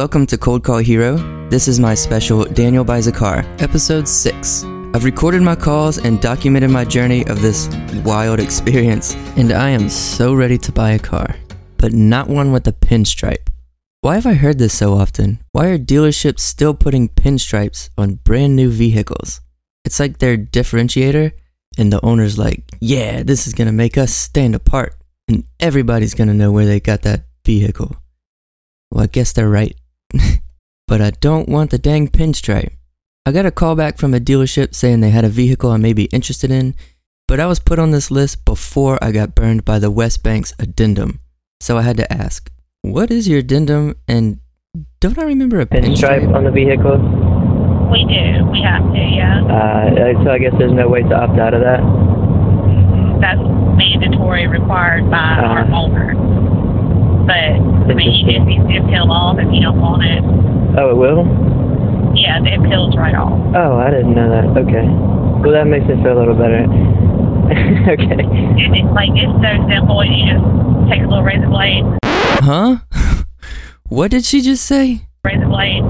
Welcome to Cold Call Hero. This is my special Daniel Buys a Car, episode 6. I've recorded my calls and documented my journey of this wild experience, and I am so ready to buy a car. But not one with a pinstripe. Why have I heard this so often? Why are dealerships still putting pinstripes on brand new vehicles? It's like their differentiator, and the owner's like, yeah, this is gonna make us stand apart, and everybody's gonna know where they got that vehicle. Well, I guess they're right. but I don't want the dang pinstripe. I got a call back from a dealership saying they had a vehicle I may be interested in, but I was put on this list before I got burned by the West Bank's addendum. So I had to ask, what is your addendum? And don't I remember a pinstripe pinstripe? on the vehicle. We do. We have to, yeah. Uh, so I guess there's no way to opt out of that. That's mandatory required by our Uh-huh. owner. But, I mean, you just need to peel off if you don't want it. Oh, it will. Yeah, it peels right off. Oh, I didn't know that. Okay. Well, that makes me feel a little better. okay. It, it's like, it's so simple. You just take a little razor blade, Huh? what did she just say? razor blade,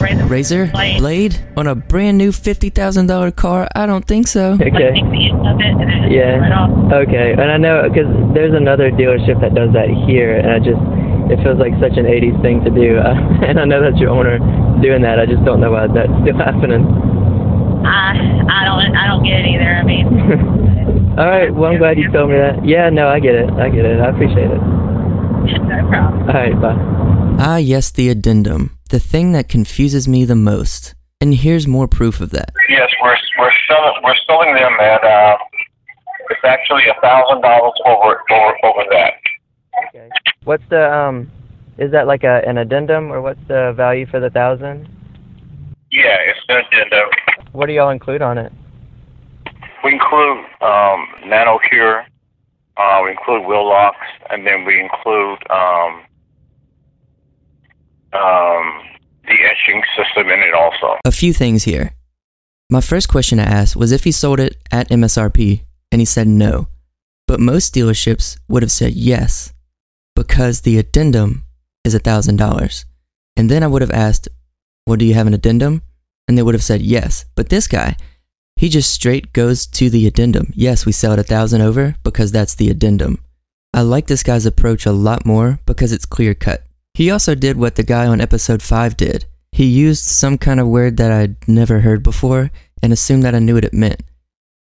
razor, Razor? blade. Blade? On a brand new $50,000 car? I don't think so. Okay. take the end of it and Yeah. peel it off. Okay. And I know because there's another dealership that does that here, and I just it feels like such an 80s thing to do. Uh, and I know that's your owner doing that. I just don't know why that's still happening. I, I don't, I don't get it either. I mean, All right. Well, I'm glad you told me that. Yeah. No, I get it. I get it. I appreciate it. no problem. All right. Bye. Ah, yes, the addendum. The thing that confuses me the most. And here's more proof of that. Yes, we're we're selling we're selling them at uh, it's actually a thousand dollars over over over that. Okay. What's the um? Is that like a an addendum or what's the value for the thousand? Yeah, it's an addendum. What do y'all include on it? We include um, nano cure, uh, we include wheel locks, and then we include um, um, the etching system in it also. A few things here. My first question I asked was if he sold it at MSRP, and he said no. But most dealerships would have said yes, because the addendum is $1,000. And then I would have asked, well, do you have an addendum? And they would have said yes. But this guy, he just straight goes to the addendum. Yes, we sell it a thousand over because that's the addendum. I like this guy's approach a lot more because it's clear cut. He also did what the guy on episode 5 did. He used some kind of word that I'd never heard before and assumed that I knew what it meant.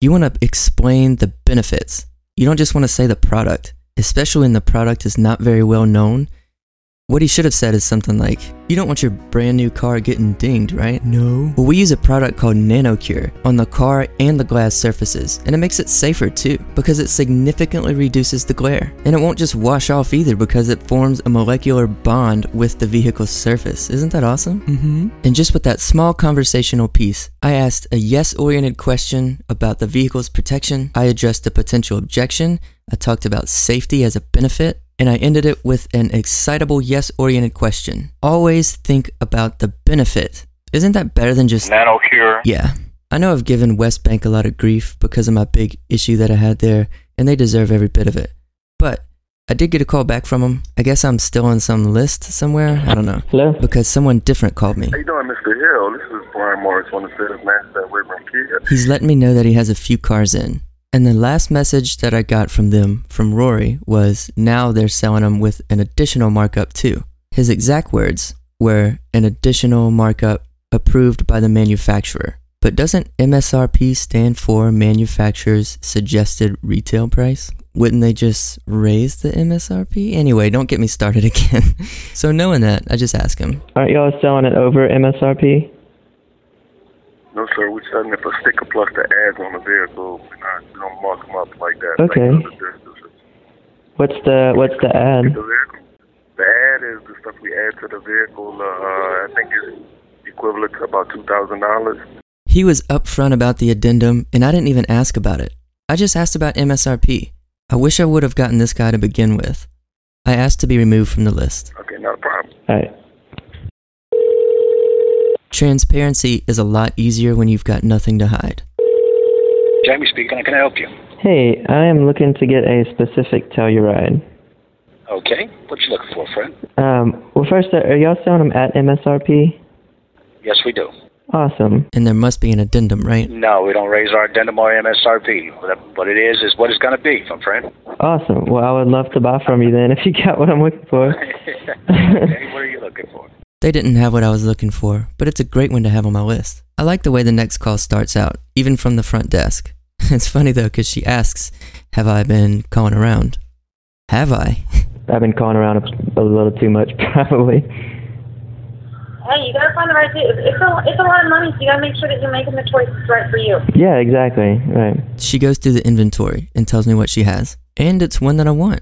You want to explain the benefits. You don't just want to say the product, especially when the product is not very well known. What he should have said is something like, You don't want your brand new car getting dinged, right? No. Well, we use a product called NanoCure on the car and the glass surfaces, and it makes it safer too, because it significantly reduces the glare. And it won't just wash off either because it forms a molecular bond with the vehicle's surface. Isn't that awesome? Mm-hmm. And just with that small conversational piece, I asked a yes oriented question about the vehicle's protection, I addressed a potential objection, I talked about safety as a benefit, and I ended it with an excitable yes oriented question. Always think about the benefit. Isn't that better than just Nano cure. yeah. I know I've given West Bank a lot of grief because of my big issue that I had there, and they deserve every bit of it. But I did get a call back from them. I guess I'm still on some list somewhere. I don't know. Hello. Because someone different called me. How you doing, Mr. Hill? This is Brian Morris, one of the sales masters at Wilbraham Kia. He's letting me know that he has a few cars in. And the last message that I got from them, from Rory, was now they're selling them with an additional markup too. His exact words were an additional markup approved by the manufacturer. But doesn't MSRP stand for manufacturer's suggested retail price? Wouldn't they just raise the MSRP? Anyway, don't get me started again. so knowing that, I just ask him, Aren't y'all selling it over MSRP? No, sir, we're selling it for sticker plus the ads on the vehicle. We're not we don't mark them up like that. Okay. Like other. What's the what's the ad? The vehicle. The ad is the stuff we add to the vehicle. Uh, I think it's equivalent to about two thousand dollars. He was upfront about the addendum, and I didn't even ask about it. I just asked about MSRP. I wish I would have gotten this guy to begin with. I asked to be removed from the list. Okay, not a problem. All right. Transparency is a lot easier when you've got nothing to hide. Jamie speaking. Can I help you? Hey, I am looking to get a specific Telluride. Okay. What you looking for, friend? Um, well, first, uh, are y'all selling them at MSRP? Yes, we do. Awesome. And there must be an addendum, right? No, we don't raise our addendum or MSRP. What- What it is is what it's going to be, my friend. Awesome. Well, I would love to buy from you then if you got what I'm looking for. okay, what are you looking for? They didn't have what I was looking for, but it's a great one to have on my list. I like the way the next call starts out, even from the front desk. It's funny though, because she asks, Have I been calling around? Have I? I've been calling around a, a little too much, probably. Hey, you gotta find the right dude. It's a, it's a lot of money, so you gotta make sure that you're making the choice that's right for you. Yeah, exactly. Right. She goes through the inventory and tells me what she has. And it's one that I want.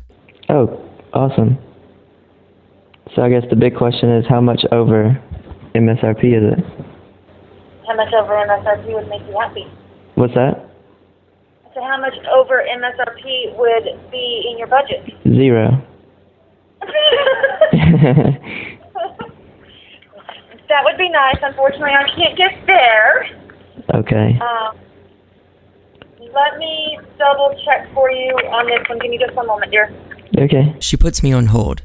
Oh, awesome. So I guess the big question is how much over MSRP is it? How much over MSRP would make you happy? What's that? So how much over MSRP would be in your budget? Zero. that would be nice. Unfortunately, I can't get there. okay. Um, let me double check for you on this one. Give me just one moment, dear. Okay. She puts me on hold.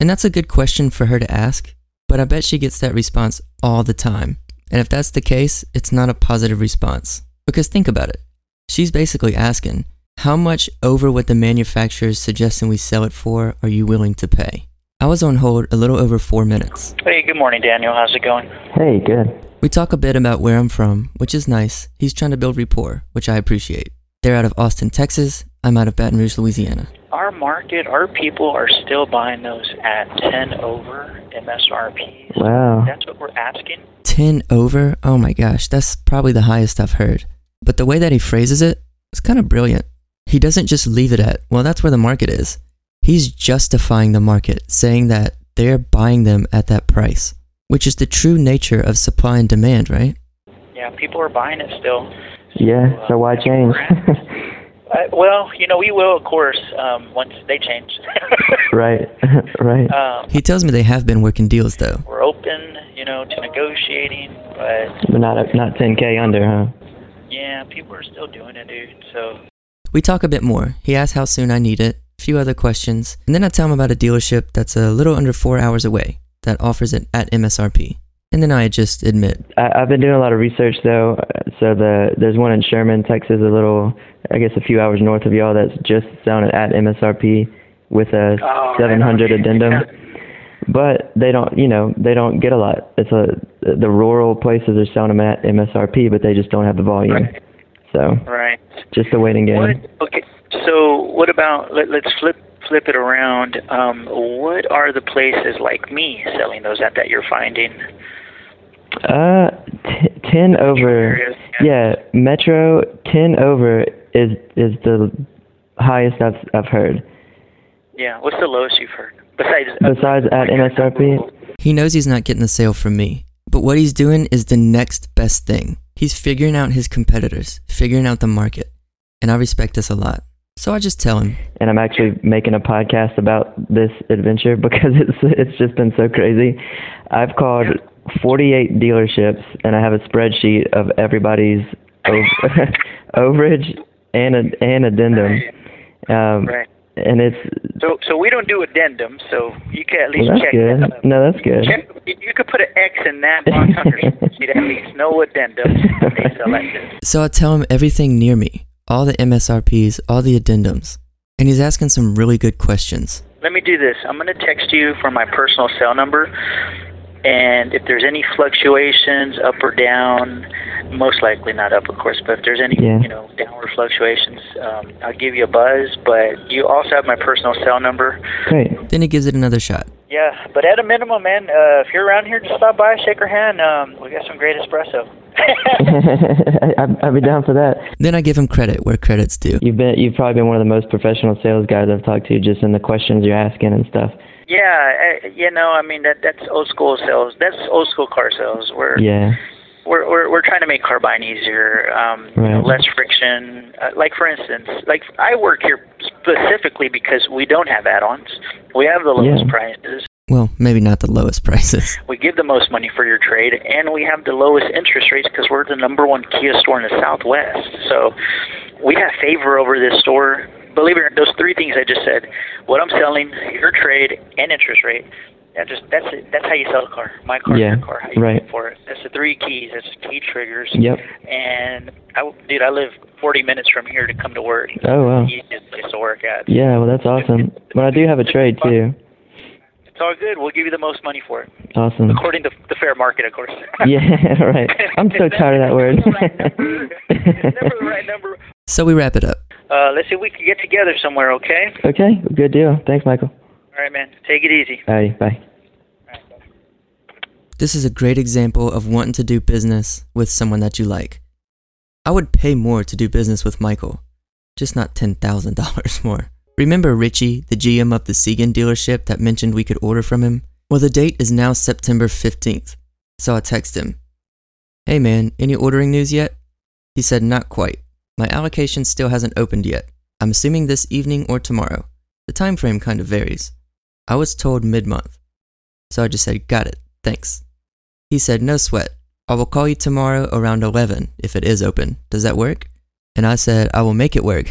And that's a good question for her to ask, but I bet she gets that response all the time. And if that's the case, it's not a positive response. Because think about it. She's basically asking, how much over what the manufacturer is suggesting we sell it for are you willing to pay? I was on hold a little over four minutes. Hey, good morning, Daniel. How's it going? Hey, good. We talk a bit about where I'm from, which is nice. He's trying to build rapport, which I appreciate. They're out of Austin, Texas. I'm out of Baton Rouge, Louisiana. Our market, our people are still buying those at 10 over MSRP. Wow. That's what we're asking. 10 over? Oh my gosh, that's probably the highest I've heard. But the way that he phrases it, it is kind of brilliant. He doesn't just leave it at, well, that's where the market is. He's justifying the market, saying that they're buying them at that price, which is the true nature of supply and demand, right? Yeah, people are buying it still. Yeah, so uh, why change? Uh, well, you know, we will, of course, um, once they change. right, right. um, He tells me they have been working deals though. we're open, you know, to negotiating, but But not not 10k under, huh? yeah, people are still doing it, dude. So We talk a bit more. He asks how soon I need it, a few other questions, and then I tell him about a dealership that's a little under four hours away that offers it at MSRP. And then I just admit, I, I've been doing a lot of research though. uh, So the there's one in Sherman, Texas, a little, I guess, a few hours north of y'all that's just selling it at MSRP with a Oh, 700 on. addendum. But they don't, you know, they don't get a lot. It's a the rural places are selling them at MSRP, but they just don't have the volume. Right. So right. just a waiting game. What, okay, so what about let, let's flip flip it around. Um, what are the places like me selling those at that you're finding? Uh, t- ten over. Yeah, Metro ten over is is the highest I've I've heard. Yeah. What's the lowest you've heard? Besides Besides at MSRP, he knows he's not getting the sale from me. But what he's doing is the next best thing. He's figuring out his competitors, figuring out the market. And I respect this a lot. So I just tell him, and I'm actually making a podcast about this adventure because it's it's just been so crazy. I've called 48 dealerships and I have a spreadsheet of everybody's ov- overage and a, and addendum. Um, Right. And it's So so we don't do addendum, so you can at well, least that's check good. that. No, that's good. Check, you could put an X in that box on your sheet. At least no addendum. So I tell him everything near me, all the MSRPs, all the addendums. And he's asking some really good questions. Let me do this. I'm going to text you from my personal cell number, and if there's any fluctuations up or down, most likely not up, of course, but if there's any Yeah. you know downward fluctuations, um, I'll give you a buzz. But you also have my personal cell number. Great. Then he gives it another shot. Yeah, but at a minimum, man, uh, if you're around here, just stop by, shake our hand. Um, we got some great espresso. I'd, I'd be down for that. Then I give him credit where credit's due. You've been you've probably been one of the most professional sales guys I've talked to, just in the questions you're asking and stuff. Yeah, uh, you know, I mean that that's old school sales. That's old school car sales. Where Yeah. we're we're we're trying to make car buying easier, um, you know, Right. less friction. Uh, like for instance, like I work here specifically because we don't have add-ons. We have the lowest Yeah. prices. Well, maybe not the lowest prices. We give the most money for your trade, and we have the lowest interest rates because we're the number one Kia store in the Southwest. So we have favor over this store. Believe it or not, those three things I just said, what I'm selling, your trade, and interest rate. That just that's it. That's how you sell a car. My car, Yeah, your car. How you right. pay for it. That's the three keys. That's the key triggers. Yep. And I, dude, I live 40 minutes from here to come to work. Oh wow. Easiest place to work at. Yeah, well that's awesome. But I do have a trade too. It's all good. We'll give you the most money for it, Awesome. according to the fair market, of course. Yeah, right. I'm so tired of that word. Never the right number. So we wrap it up. Uh, let's see if we can get together somewhere, okay? okay, good deal. Thanks, Michael. All right, man. Take it easy. Alrighty, bye. This is a great example of wanting to do business with someone that you like. I would pay more to do business with Michael, just not $10,000 more. Remember Richie, the GM of the Segan dealership that mentioned we could order from him? Well, the date is now September 15th, so I text him. Hey man, any ordering news yet? He said, Not quite. My allocation still hasn't opened yet. I'm assuming this evening or tomorrow. The time frame kind of varies. I was told mid month. So I just said, Got it, thanks. He said, No sweat. I will call you tomorrow around 11 if it is open. Does that work? And I said, I will make it work.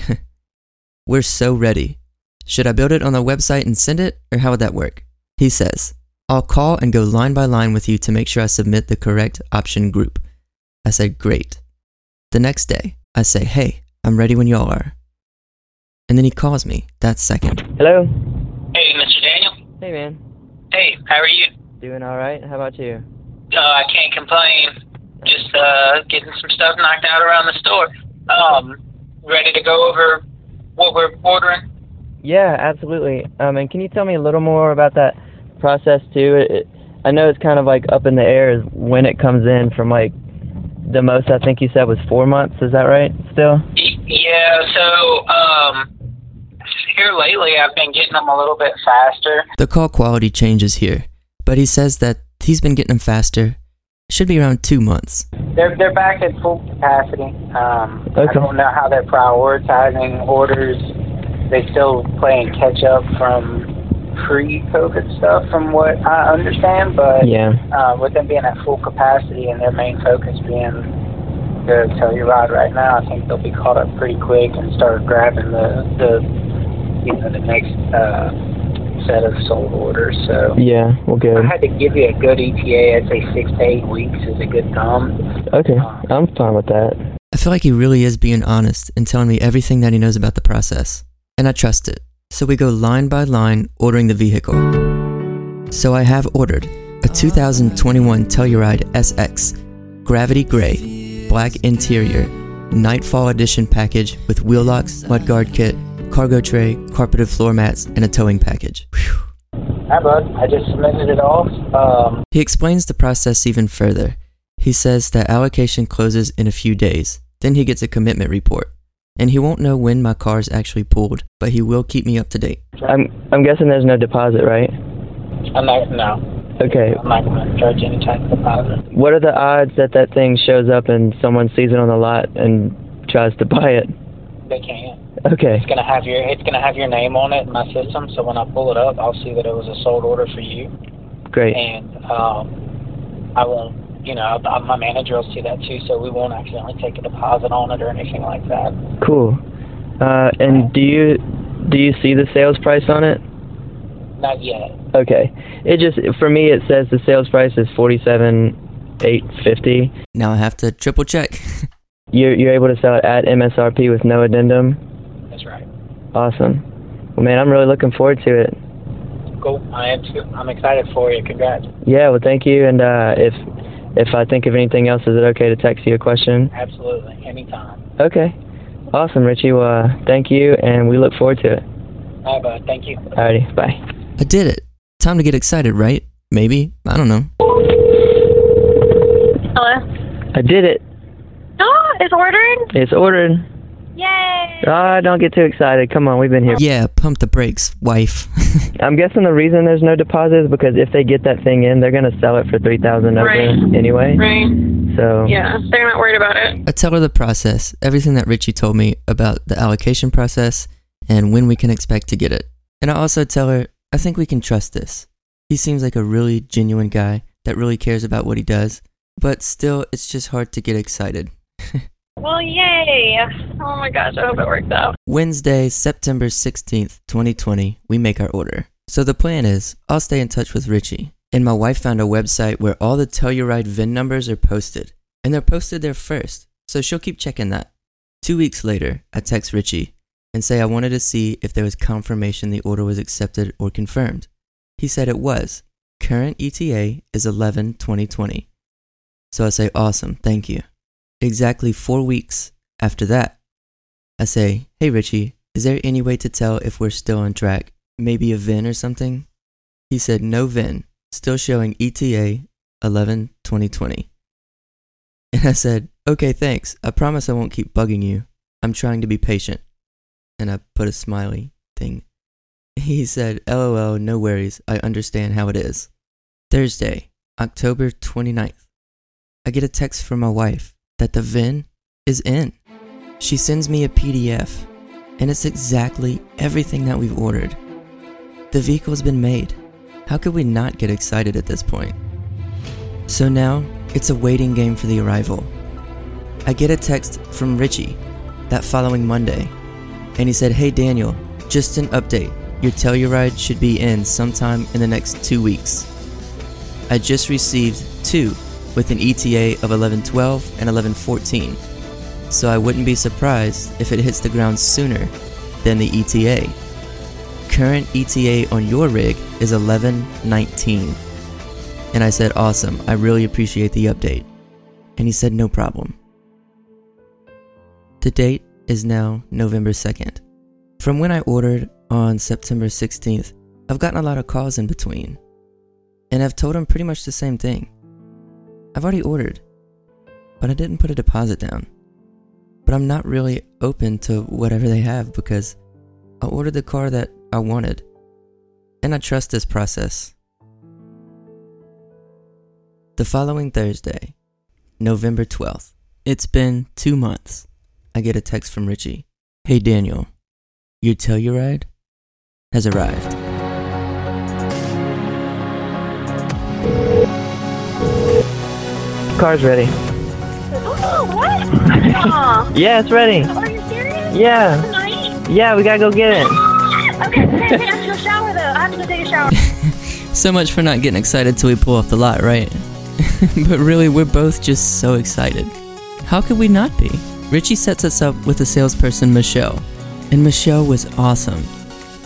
We're so ready. Should I build it on the website and send it, or how would that work? He says, I'll call and go line by line with you to make sure I submit the correct option group. I said, Great. The next day, I say, Hey, I'm ready when y'all are. And then he calls me that second. Hello. Hey, Mr. Daniel. Hey, man. Hey, how are you? Doing all right? How about you? Uh, I can't complain. Just uh, getting some stuff knocked out around the store. Um, ready to go over what we're ordering? Yeah, absolutely. Um, and can you tell me a little more about that process too? It, it, I know it's kind of like up in the air is when it comes in from like the most I think you said was four months. Is that right? Still? Yeah. So um, here lately, I've been getting them a little bit faster. The call quality changes here, but he says that he's been getting them faster. Should be around two months. They're they're back at full capacity. Um, I don't know how they're prioritizing orders. They still playing catch up from pre-COVID stuff, from what I understand. But Yeah. uh, with them being at full capacity and their main focus being the Telluride right now, I think they'll be caught up pretty quick and start grabbing the the you know the next uh, set of sold orders. So. Yeah. Well, If good. I had to give you a good ETA, I'd say six to eight weeks is a good thumb. Okay. I'm fine with that. I feel like he really is being honest and telling me everything that he knows about the process. And I trust it. So we go line by line ordering the vehicle. So I have ordered a 2021 Telluride SX, Gravity Gray, black interior, Nightfall Edition package with wheel locks, mudguard kit, cargo tray, carpeted floor mats, and a towing package. Whew. Hi, bud. I just submitted it off. Um, He explains the process even further. He says that allocation closes in a few days. Then he gets a commitment report. And he won't know when my car is actually pulled, but he will keep me up to date. I'm I'm guessing there's no deposit, right? I'm not, no, Okay. I'm not going to charge any type of deposit. What are the odds that that thing shows up and someone sees it on the lot and tries to buy it? They can't. Okay. It's gonna have your it's gonna have your name on it in my system. So when I pull it up, I'll see that it was a sold order for you, Great. and um, I won't. You know, I- my manager will see that too, so we won't accidentally take a deposit on it or anything like that. Cool. Uh, and do you do you see the sales price on it? Not yet. Okay. It just for me it says the sales price is forty seven eight fifty. Now I have to triple check. You're you're able to sell it at MSRP with no addendum. That's right. Awesome. Well, man, I'm really looking forward to it. Cool. I am too. I'm excited for you. Congrats. Yeah. Well, thank you. And uh, if if I think of anything else, is it okay to text you a question? Absolutely. Anytime. Okay. Awesome, Richie. Well, uh, thank you, and we look forward to it. All right, bud. Thank you. Alrighty. Bye. I did it. Time to get excited, right? Maybe. I don't know. Hello. I did it. Oh, it's ordered? It's ordered. Yay! Ah, don't get too excited. Come on, we've been here. Yeah, pump the brakes, wife. I'm guessing the reason there's no deposit is because if they get that thing in, they're gonna sell it for three thousand over Right. anyway. Right. So Yeah, they're not worried about it. I tell her the process, everything that Richie told me about the allocation process and when we can expect to get it. And I also tell her, I think we can trust this. He seems like a really genuine guy that really cares about what he does, but still, it's just hard to get excited. Well, yay! Yay! Oh my gosh, I hope it works out. Wednesday, September 16th, 2020, we make our order. So the plan is I'll stay in touch with Richie. And my wife found a website where all the Telluride VIN numbers are posted. And they're posted there first. So she'll keep checking that. Two weeks later, I text Richie and say I wanted to see if there was confirmation the order was accepted or confirmed. He said it was. Current ETA is 11 2020. So I say, awesome, thank you. Exactly four weeks after that, I say, hey Richie, is there any way to tell if we're still on track? Maybe a VIN or something? He said, no VIN, still showing ETA 11 2020. And I said, okay, thanks. I promise I won't keep bugging you. I'm trying to be patient. And I put a smiley thing. He said, LOL, no worries. I understand how it is. Thursday, October 29th. I get a text from my wife that the VIN is in. She sends me a PDF, and it's exactly everything that we've ordered. The vehicle's been made. How could we not get excited at this point? So now, it's a waiting game for the arrival. I get a text from Richie that following Monday, and he said, Hey Daniel, just an update. Your Telluride should be in sometime in the next two weeks. I just received two with an ETA of 1112 and 1114, so I wouldn't be surprised if it hits the ground sooner than the ETA. Current ETA on your rig is 1119. And I said, Awesome, I really appreciate the update. And he said, No problem. The date is now November 2nd. From when I ordered on September 16th, I've gotten a lot of calls in between. And I've told them pretty much the same thing. I've already ordered, but I didn't put a deposit down. But I'm not really open to whatever they have because I ordered the car that I wanted. And I trust this process. The following Thursday, November 12th, it's been two months. I get a text from Richie. Hey Daniel, your Telluride has arrived. Car's ready. Oh, what? Aw. Yeah, it's ready. Oh, are you serious? Yeah. Tonight? Yeah, we gotta go get it. Okay, okay, okay, I have to go shower though. I have to go take a shower. So much for not getting excited till we pull off the lot, right? but really, we're both just so excited. How could we not be? Richie sets us up with the salesperson, Michelle. And Michelle was awesome.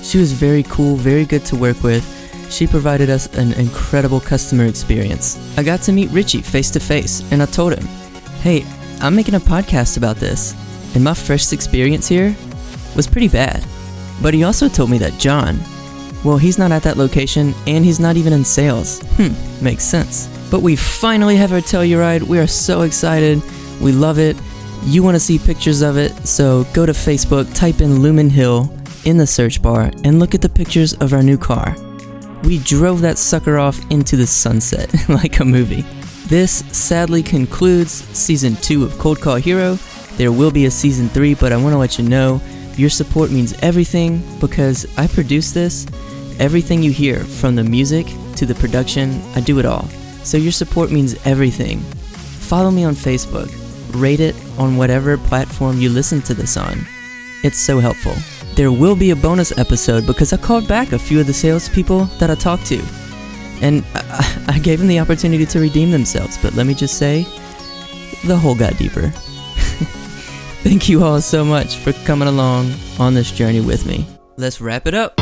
She was very cool, very good to work with. She provided us an incredible customer experience. I got to meet Richie face to face, and I told him, hey, I'm making a podcast about this. And my first experience here was pretty bad. But he also told me that John, well, he's not at that location and he's not even in sales. Hmm, makes sense. But we finally have our Telluride. We are so excited. We love it. You want to see pictures of it, so go to Facebook, type in Lumen Hill in the search bar, and look at the pictures of our new car. We drove that sucker off into the sunset like a movie. This sadly concludes season 2 of Cold Call Hero. There will be a season 3, but I want to let you know your support means everything because I produce this. Everything you hear, from the music to the production, I do it all. So your support means everything. Follow me on Facebook. Rate it on whatever platform you listen to this on. It's so helpful. There will be a bonus episode because I called back a few of the salespeople that I talked to. And I, I gave them the opportunity to redeem themselves, but let me just say, the hole got deeper. Thank you all so much for coming along on this journey with me. Let's wrap it up.